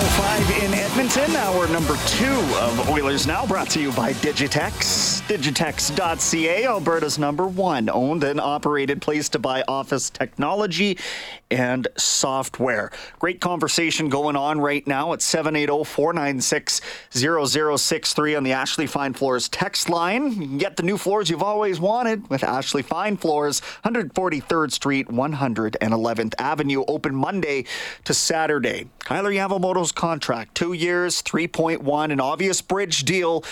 105 in Edmonton, hour number two of Oilers Now, brought to you by Digitex. Digitex.ca, Alberta's number one owned and operated place to buy office technology and software. Great conversation going on right now at 780 496 0063 on the Ashley Fine Floors text line. Get the new floors you've always wanted with Ashley Fine Floors, 143rd Street, 111th Avenue, open Monday to Saturday. Kailer Yamamoto's contract, two years, 3.1, an obvious bridge deal.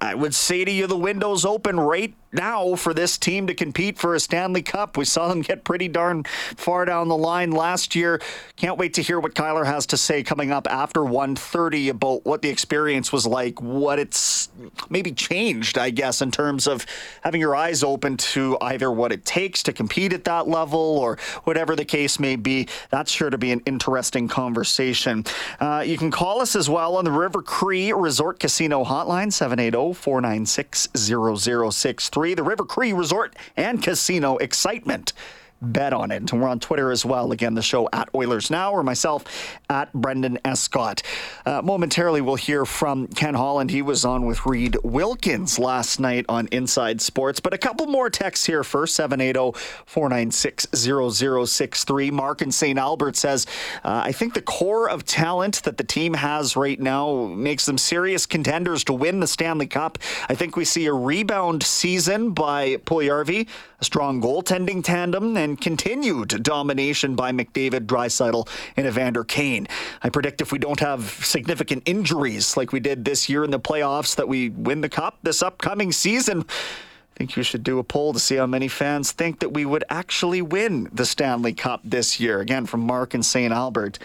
I would say to you, the window's open right now for this team to compete for a Stanley Cup. We saw them get pretty darn far down the line last year. Can't wait to hear what Kailer has to say coming up after 1:30 about what the experience was like, what it's maybe changed, I guess, in terms of having your eyes open to either what it takes to compete at that level or whatever the case may be. That's sure to be an interesting conversation. Uh, you can call us as well on the River Cree Resort Casino hotline 780 496 0063 the River Cree Resort and Casino Excitement. Bet on it. And we're on Twitter as well. Again, the show at Oilers Now or myself at Brendan Escott. Uh, momentarily, we'll hear from Ken Holland. He was on with Reid Wilkins last night on Inside Sports. But a couple more texts here first 780 496 0063. Mark in St. Albert says, uh, I think the core of talent that the team has right now makes them serious contenders to win the Stanley Cup. I think we see a rebound season by Puljujarvi, a strong goaltending tandem, and continued domination by McDavid, Draisaitl, and Evander Kane. I predict if we don't have significant injuries like we did this year in the playoffs, that we win the Cup this upcoming season. I think you should do a poll to see how many fans think that we would actually win the Stanley Cup this year. Again, from Mark and St. Albert.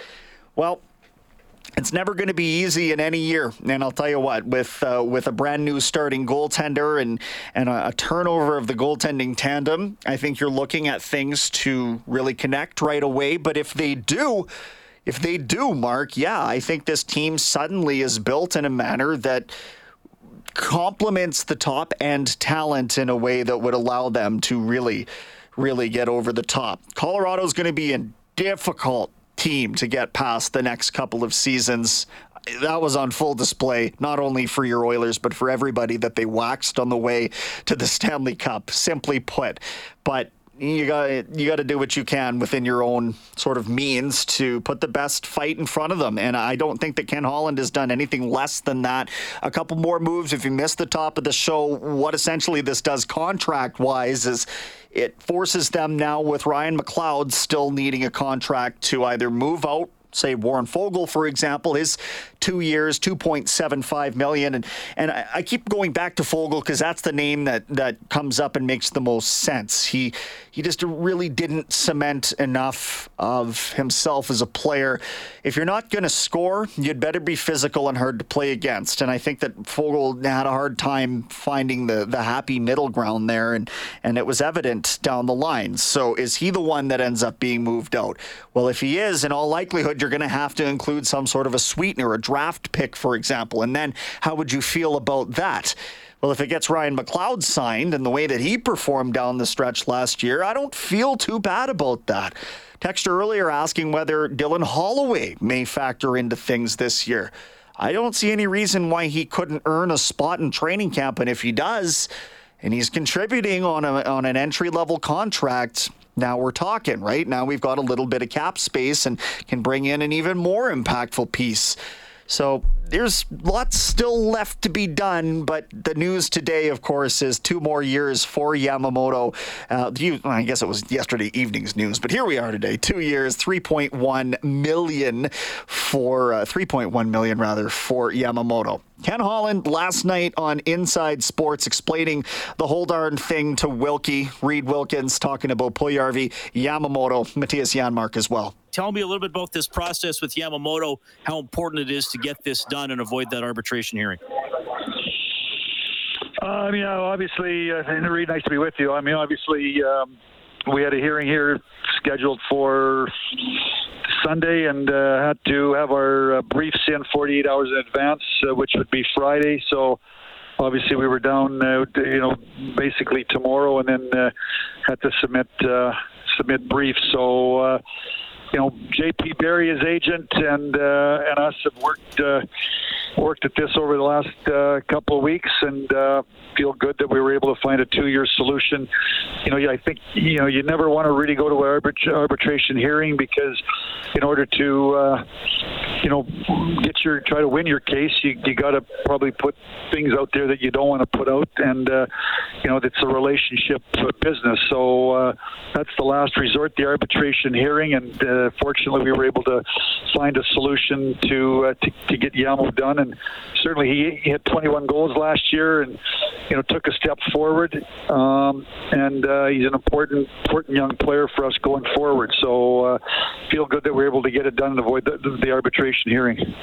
Well, it's never going to be easy in any year, and I'll tell you what. With uh, with a brand new starting goaltender and and a, a, turnover of the goaltending tandem, I think you're looking at things to really connect right away. But if they do, if they do, Mark, yeah, I think this team suddenly is built in a manner that complements the top end talent in a way that would allow them to really, really get over the top. Colorado's going to be a difficult team to get past the next couple of seasons. That was on full display, not only for your Oilers, but for everybody that they waxed on the way to the Stanley Cup, simply put. But you got you got to do what you can within your own sort of means to put the best fight in front of them. And I don't think that Ken Holland has done anything less than that. A couple more moves. If you missed the top of the show, what essentially this does contract wise is it forces them now with Ryan McLeod still needing a contract to either move out say Warren Foegele, for example, his two years, 2.75 million. And, and I, I keep going back to Foegele because that's the name that, that comes up and makes the most sense. He, he just really didn't cement enough of himself as a player. If you're not going to score, you'd better be physical and hard to play against. And I think that Foegele had a hard time finding the, the happy middle ground there. And, and it was evident down the line. So is he the one that ends up being moved out? Well, if he is, in all likelihood, you're going to have to include some sort of a sweetener, a draft pick, for example. And then how would you feel about that? Well, if it gets Ryan McLeod signed and the way that he performed down the stretch last year, I don't feel too bad about that. Texter earlier asking whether Dylan Holloway may factor into things this year. I don't see any reason why he couldn't earn a spot in training camp. And if he does, and he's contributing on a on an entry level contract, now we're talking, right? Now we've got a little bit of cap space and can bring in an even more impactful piece. So there's lots still left to be done, but the news today, of course, is two more years for Yamamoto. Uh, you, I guess it was yesterday evening's news, but here we are today. Two years, 3.1 million for uh, 3.1 million rather for Yamamoto. Ken Holland last night on Inside Sports explaining the whole darn thing to Wilkie, Reid Wilkins talking about Puljujarvi, Yamamoto, Mattias Janmark as well. Tell me a little bit about this process with Yamamoto, how important it is to get this done and avoid that arbitration hearing. I mean, obviously, uh, and nice to be with you. I mean, obviously, um, we had a hearing here scheduled for Sunday and uh, had to have our uh, briefs in 48 hours in advance, uh, which would be Friday. So obviously we were down, uh, you know, basically tomorrow, and then uh, had to submit uh, submit briefs. So. You know, JP Barry, his agent, and uh, and us have worked uh, worked at this over the last uh, couple of weeks, and uh, feel good that we were able to find a two-year solution. You know, I think you know you never want to really go to an arbit- arbitration hearing because in order to uh, you know get your try to win your case, you you got to probably put things out there that you don't want to put out, and uh, you know it's a relationship business. So uh, that's the last resort, the arbitration hearing, and uh, fortunately we were able to find a solution to uh, to, to get Yamo done, and certainly he, he had 21 goals last year, and you know took a step forward, um, and uh, he's an important important young player for us going forward. So uh, feel good that we're able to get it done and avoid the, the, the arbitration hearing.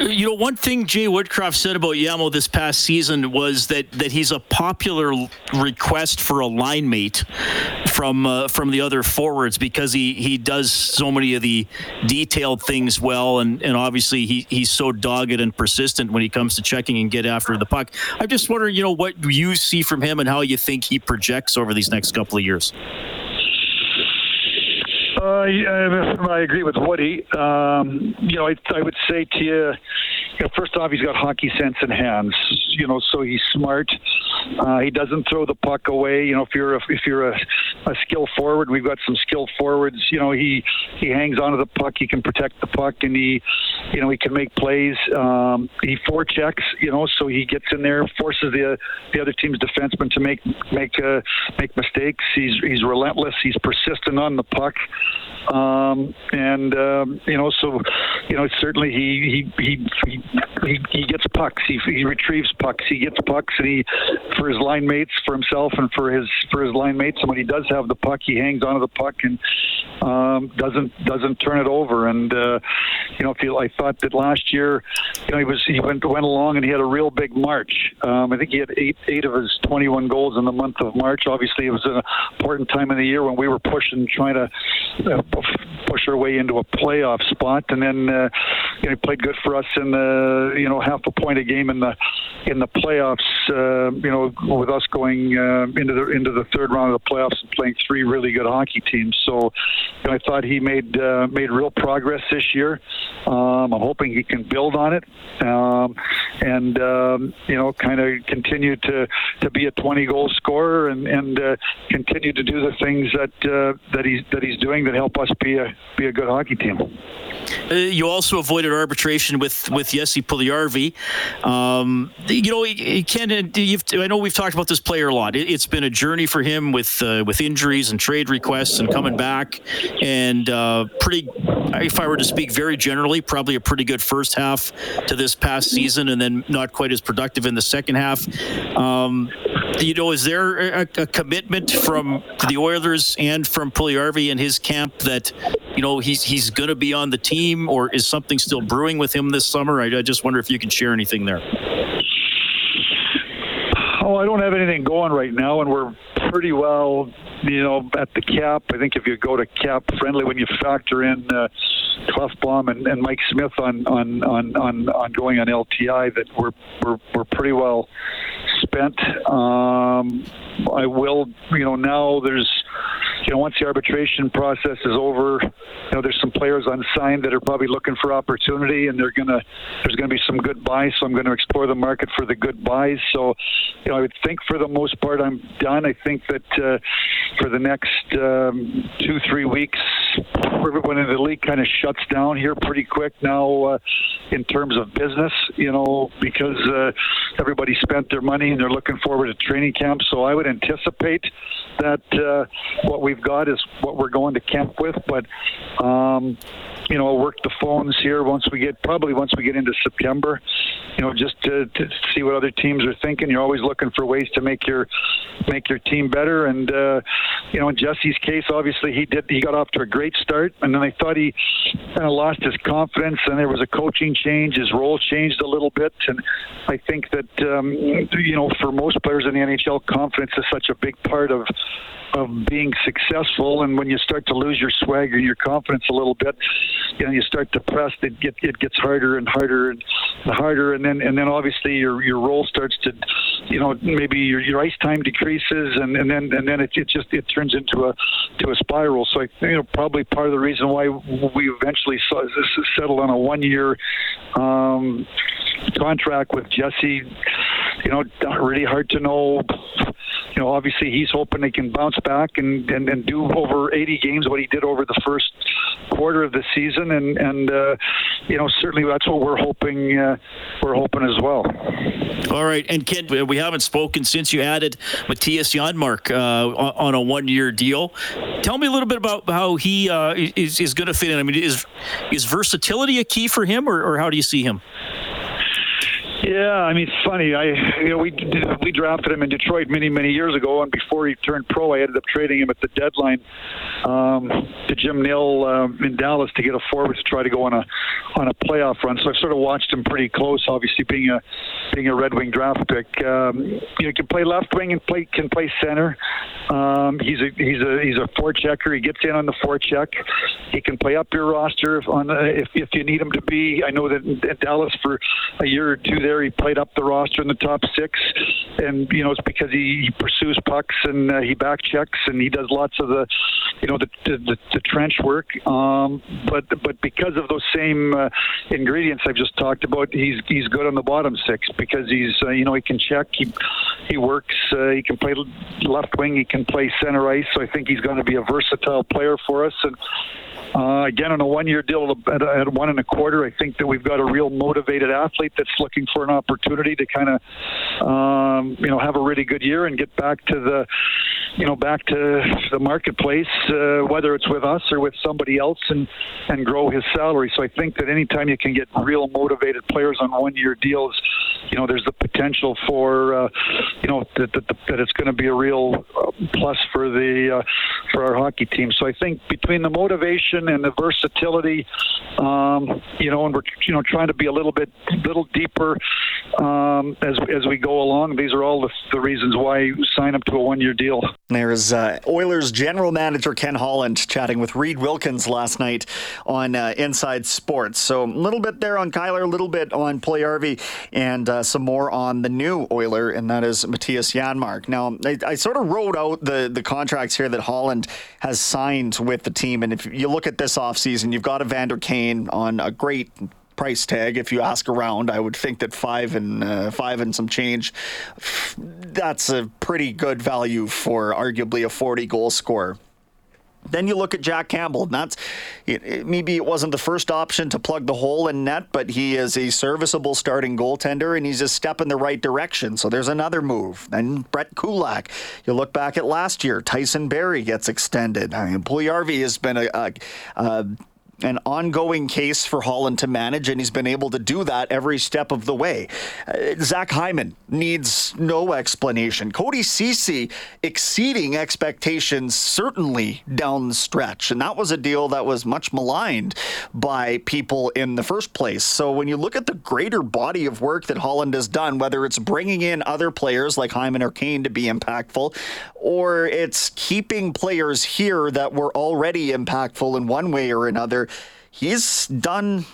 You know, one thing Jay Woodcroft said about Yamo this past season was that that he's a popular request for a line mate from uh, from the other forwards because he he does so many of the detailed things well, and and obviously he he's so dogged and persistent when he comes to checking and get after the puck. I'm just wondering, you know, what you see from him and how you think he projects over these next couple of years. Uh, I agree with Woody. Um, you know, I, I would say to you, you know, first off, he's got hockey sense and hands. You know, so he's smart. Uh, he doesn't throw the puck away. You know, if you're a, if you're a, a skill forward, we've got some skill forwards. You know, he he hangs onto the puck. He can protect the puck, and he, you know, he can make plays. Um, he forechecks. You know, so he gets in there, forces the the other team's defenseman to make make uh, make mistakes. He's he's relentless. He's persistent on the puck. Um, and um, you know, so you know, certainly he he he he, he he gets pucks. He, he retrieves pucks. He gets pucks, and he for his line mates, for himself, and for his for his line mates. And when he does have the puck, he hangs onto the puck and um, doesn't doesn't turn it over. And uh, you know, feel I thought that last year, you know, he was he went went along and he had a real big March. Um, I think he had eight eight of his 21 goals in the month of March. Obviously, it was an important time of the year when we were pushing, trying to uh, push our way into a playoff spot. And then uh, you know, he played good for us in the you know half a point a game in the in the playoffs. Uh, you know, with us going uh, into the into the third round of the playoffs and playing three really good hockey teams. So you know, I thought he made uh, made real progress this year. Um, I'm hoping he can build on it um, and um, you know kind of continue to to be a 20 goal scorer and and uh, continue to do the things that uh, that he's that he's doing that help us be a be a good hockey team. Uh, you also avoided arbitration with with Jesse Puljujarvi. Um, you know, Ken, I know we've talked about this player a lot. It, has been a journey for him with uh, with injuries and trade requests and coming back, and uh, pretty. If I were to speak very generally, probably a pretty good first half to this past season, and then not quite as productive in the second half. Um, you know, is there a, a, commitment from the Oilers and from Puljujarvi and his camp that you know he's he's going to be on the team, or is something still brewing with him this summer? I, I just wonder if you can share anything there. Oh, I don't have anything going right now, and we're pretty well, you know, at the cap. I think if you go to cap friendly, when you factor in uh, Klefbom and, and Mike Smith on on on on, on going on LTI, that we're we're we're pretty well spent. Um, I will, you know, now there's you know, once the arbitration process is over, you know, there's some players unsigned that are probably looking for opportunity, and they're gonna there's gonna be some good buys. So I'm to explore the market for the good buys. So, you know, I would think for the most part I'm done. I think that uh, for the next um, two three weeks, everyone in the league kind of shuts down here pretty quick now uh, in terms of business. You know, because uh, everybody spent their money and they're looking forward to training camp. So I would anticipate that uh, what we've got is what we're going to camp with. But um, you know, I'll work the phones here once we get probably once we get into September. You know, just to, to see what other teams are thinking. You're always looking for ways to make your make your team better. And uh, you know, in Jesse's case, obviously he did he got off to a great start, and then I thought he kind of lost his confidence, and there was a coaching change. His role changed a little bit, and I think that um, you know, for most players in the NHL, confidence is such a big part of of being successful. And when you start to lose your swagger your confidence a little bit, you know, you start to press. It get it gets harder and harder and harder, and then and then obviously your your role starts to, you know, maybe your, your ice time decreases, and, and then and then it, it just it turns into a to a spiral. So I you know probably part of the reason why we eventually saw, settled on a one year um, contract with Jesse. You know, really hard to know you know, obviously he's hoping he can bounce back and, and, and do over 80 games what he did over the first quarter of the season, and and uh, you know certainly that's what we're hoping uh, we're hoping as well. All right, and Ken, we haven't spoken since you added Mattias Janmark uh, on a one-year deal. Tell me a little bit about how he uh, is, is going to fit in. I mean, is is versatility a key for him, or, or how do you see him? Yeah, I mean, it's funny. I you know we we drafted him in Detroit many many years ago, and before he turned pro, I ended up trading him at the deadline um, to Jim Nill um, in Dallas to get a forward to try to go on a on a playoff run. So I've sort of watched him pretty close. Obviously, being a being a Red Wing draft pick, um, you know, can play left wing and play can play center. Um, he's a he's a he's a forechecker. He gets in on the forecheck. He can play up your roster if on if if you need him to be. I know that in Dallas for a year or two there, he played up the roster in the top six, and you know it's because he, he pursues pucks and uh, he back checks and he does lots of the, you know, the the, the trench work. Um, but but because of those same uh, ingredients I've just talked about, he's he's good on the bottom six because he's uh, you know he can check, he he works, uh, he can play left wing, he can play center ice. So I think he's going to be a versatile player for us and. Uh, again, on a one-year deal at, at one and a quarter, I think that we've got a real motivated athlete that's looking for an opportunity to kind of, um, you know, have a really good year and get back to the, you know, back to the marketplace, uh, whether it's with us or with somebody else, and and grow his salary. So I think that anytime you can get real motivated players on one-year deals, you know, there's the potential for, uh, you know, that, that, that it's going to be a real uh, plus for the uh, for our hockey team. So I think between the motivation and the versatility, um, you know, and we're you know trying to be a little bit little deeper um, as as we go along. These are all the, the reasons why you sign up to a one year deal. There's uh, Oilers general manager Ken Holland chatting with Reid Wilkins last night on uh, Inside Sports. So a little bit there on Kailer, a little bit on Puljujarvi, and uh, some more on the new Oiler, and that is Mattias Janmark. Now, I, I, sort of wrote out the, the contracts here that Holland has signed with the team, and if you look at this offseason, you've got Evander Kane on a great price tag. If you ask around, I would think that five and uh, five and some change, that's a pretty good value for arguably a 40 goal scorer. Then you look at Jack Campbell. And that's it, it, maybe it wasn't the first option to plug the hole in net, but he is a serviceable starting goaltender, and he's a step in the right direction. So there's another move. Then Brett Kulak. You look back at last year. Tyson Barrie gets extended. I mean, Puljujarvi has been a, a, a an ongoing case for Holland to manage, and he's been able to do that every step of the way. Uh, Zach Hyman needs no explanation. Cody Ceci exceeding expectations certainly down the stretch, and that was a deal that was much maligned by people in the first place. So when you look at the greater body of work that Holland has done, whether it's bringing in other players like Hyman or Kane to be impactful, or it's keeping players here that were already impactful in one way or another he's done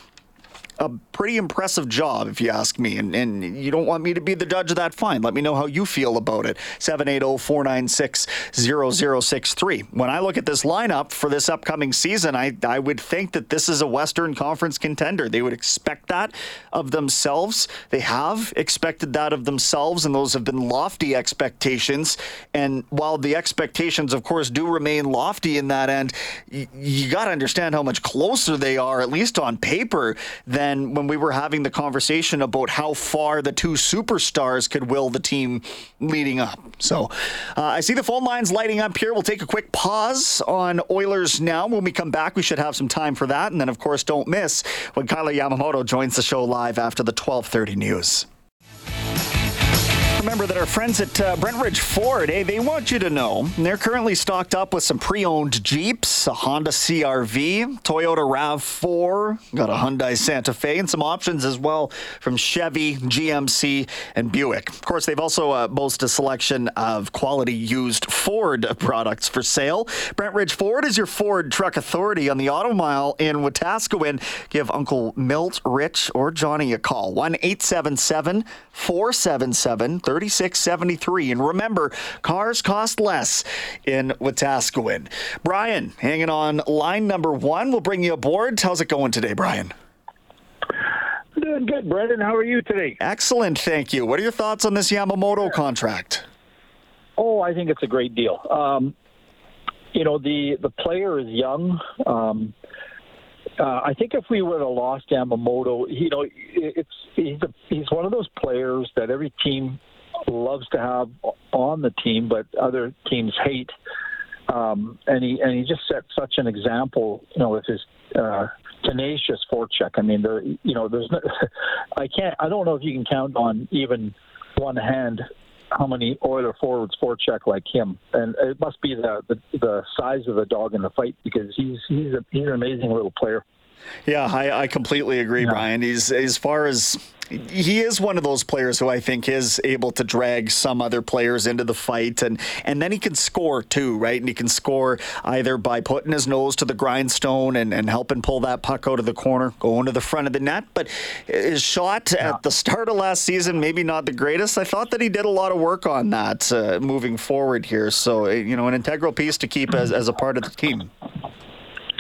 a pretty impressive job, if you ask me. And, and you don't want me to be the judge of that, fine. Let me know how you feel about it. 780 496 0063. When I look at this lineup for this upcoming season, I, I would think that this is a Western Conference contender. They would expect that of themselves. They have expected that of themselves, and those have been lofty expectations. And while the expectations, of course, do remain lofty in that end, you, you got to understand how much closer they are, at least on paper, than than when we were having the conversation about how far the two superstars could will the team leading up. So uh, I see the phone lines lighting up here. We'll take a quick pause on Oilers now. When we come back, we should have some time for that. And then, of course, don't miss when Kailer Yamamoto joins the show live after the 1230 news remember that our friends at uh, Brentridge Ford, eh, they want you to know they're currently stocked up with some pre-owned Jeeps, a Honda CRV, Toyota RAV4, got a Hyundai Santa Fe, and some options as well from Chevy, GMC, and Buick. Of course, they've also uh, boasted a selection of quality used Ford products for sale. Brentridge Ford is your Ford truck authority on the Auto Mile in Wetaskiwin. Give Uncle Milt, Rich, or Johnny a call. 1 877 477 3673. And remember, cars cost less in Wetaskiwin. Brian, hanging on line number one. We'll bring you aboard. How's it going today, Brian? Doing good, Brendan. How are you today? Excellent, thank you. What are your thoughts on this Yamamoto contract? Oh, I think it's a great deal. Um, you know, the the player is young. Um, uh, I think if we would have lost Yamamoto, you know, it's he's a, he's one of those players that every team loves to have on the team, but other teams hate. Um, and he and he just set such an example, you know, with his uh, tenacious forecheck. I mean, there, you know, there's no, I can't, I don't know if you can count on even one hand how many Oiler forwards forecheck like him, and it must be the, the the size of the dog in the fight because he's he's a, he's an amazing little player. Yeah, I, I completely agree, yeah. Brian. He's as far as he is one of those players who I think is able to drag some other players into the fight, and and then he can score too, right? And he can score either by putting his nose to the grindstone and, and helping pull that puck out of the corner, going to the front of the net. But his shot yeah. at the start of last season, maybe not the greatest. I thought that he did a lot of work on that uh, moving forward here. So you know, an integral piece to keep as, as a part of the team.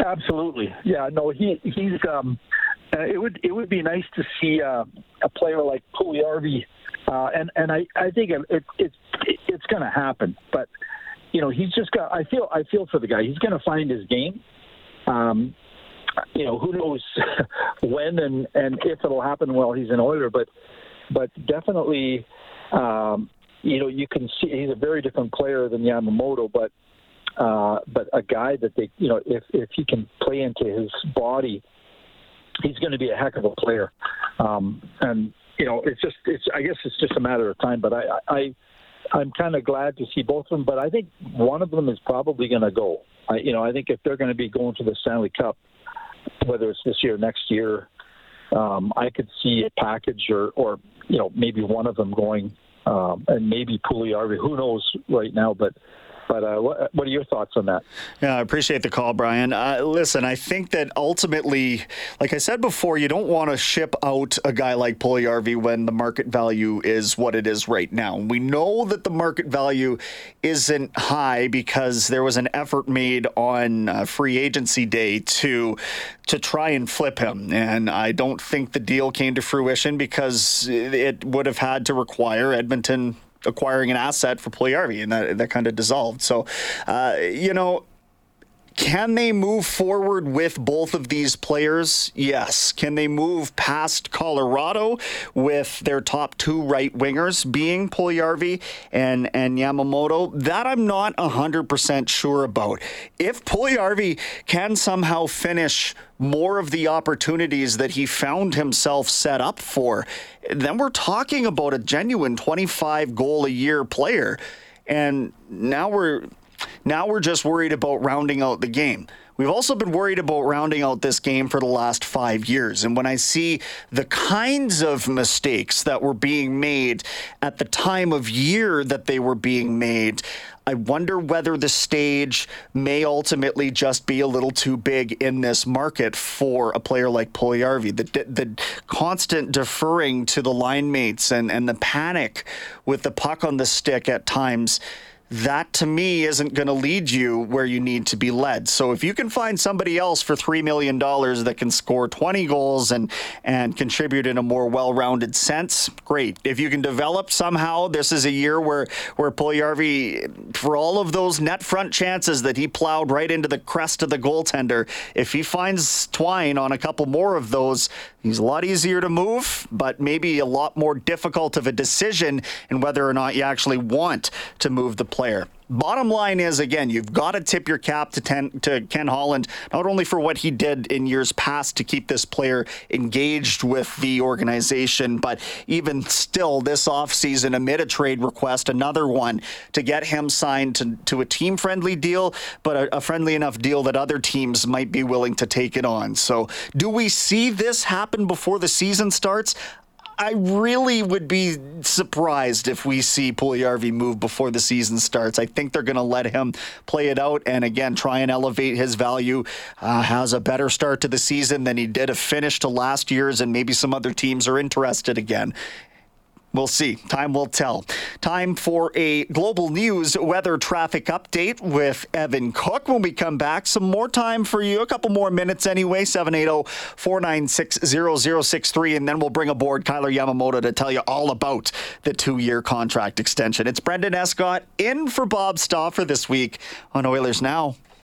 Absolutely, yeah. No, he he's. Um, uh, it would it would be nice to see uh, a player like Puljujarvi, uh, and and I I think it, it, it it's going to happen. But you know, he's just got. I feel I feel for the guy. He's going to find his game. Um, you know, who knows when and and if it'll happen while he's an Oiler, but but definitely. Um, you know, you can see he's a very different player than Yamamoto, but uh, but a guy that they, you know, if if he can play into his body, he's going to be a heck of a player. Um, and you know, it's just, it's I guess it's just a matter of time. But I, I I'm kind of glad to see both of them. But I think one of them is probably going to go. I, you know, I think if they're going to be going to the Stanley Cup, whether it's this year, next year, um, I could see a package or, or you know, maybe one of them going, um, and maybe Puljujarvi. Who knows right now? But but uh, what, what, are your thoughts on that? Yeah, I appreciate the call, Brian. Uh, listen, I think that ultimately, like I said before, you don't want to ship out a guy like Puljujarvi when the market value is what it is right now. We know that the market value isn't high because there was an effort made on uh, free agency day to to try and flip him, and I don't think the deal came to fruition because it would have had to require Edmonton acquiring an asset for Puljujarvi, and that that kind of dissolved. So, uh, you know. Can they move forward with both of these players? Yes. Can they move past Colorado with their top two right wingers being Puljujarvi and, and Yamamoto? That I'm not 100% sure about. If Puljujarvi can somehow finish more of the opportunities that he found himself set up for, then we're talking about a genuine 25 goal a year player. And now we're now we're just worried about rounding out the game. We've also been worried about rounding out this game for the last five years. And when I see the kinds of mistakes that were being made at the time of year that they were being made, I wonder whether the stage may ultimately just be a little too big in this market for a player like Puljujarvi. The, the constant deferring to the line mates and, and the panic with the puck on the stick at times that to me isn't going to lead you where you need to be led. So if you can find somebody else for $3 million that can score 20 goals and, and contribute in a more well-rounded sense, great. If you can develop somehow, this is a year where, where Puljujarvi, for all of those net front chances that he plowed right into the crest of the goaltender, if he finds Twine on a couple more of those, he's a lot easier to move, but maybe a lot more difficult of a decision in whether or not you actually want to move the player. Bottom line is, again, you've got to tip your cap to, ten, to Ken Holland, not only for what he did in years past to keep this player engaged with the organization, but even still this offseason, amid a trade request, another one to get him signed to, to a team friendly deal, but a, a friendly enough deal that other teams might be willing to take it on. So, do we see this happen before the season starts? I really would be surprised if we see Puljujarvi move before the season starts. I think they're going to let him play it out and again try and elevate his value. Uh, has a better start to the season than he did a finish to last year's, and maybe some other teams are interested again. We'll see. Time will tell. Time for a global news weather traffic update with Evan Cook. When we come back, some more time for you, a couple more minutes anyway, 780 496 0063. And then we'll bring aboard Kailer Yamamoto to tell you all about the two year contract extension. It's Brendan Escott in for Bob Stauffer this week on Oilers Now.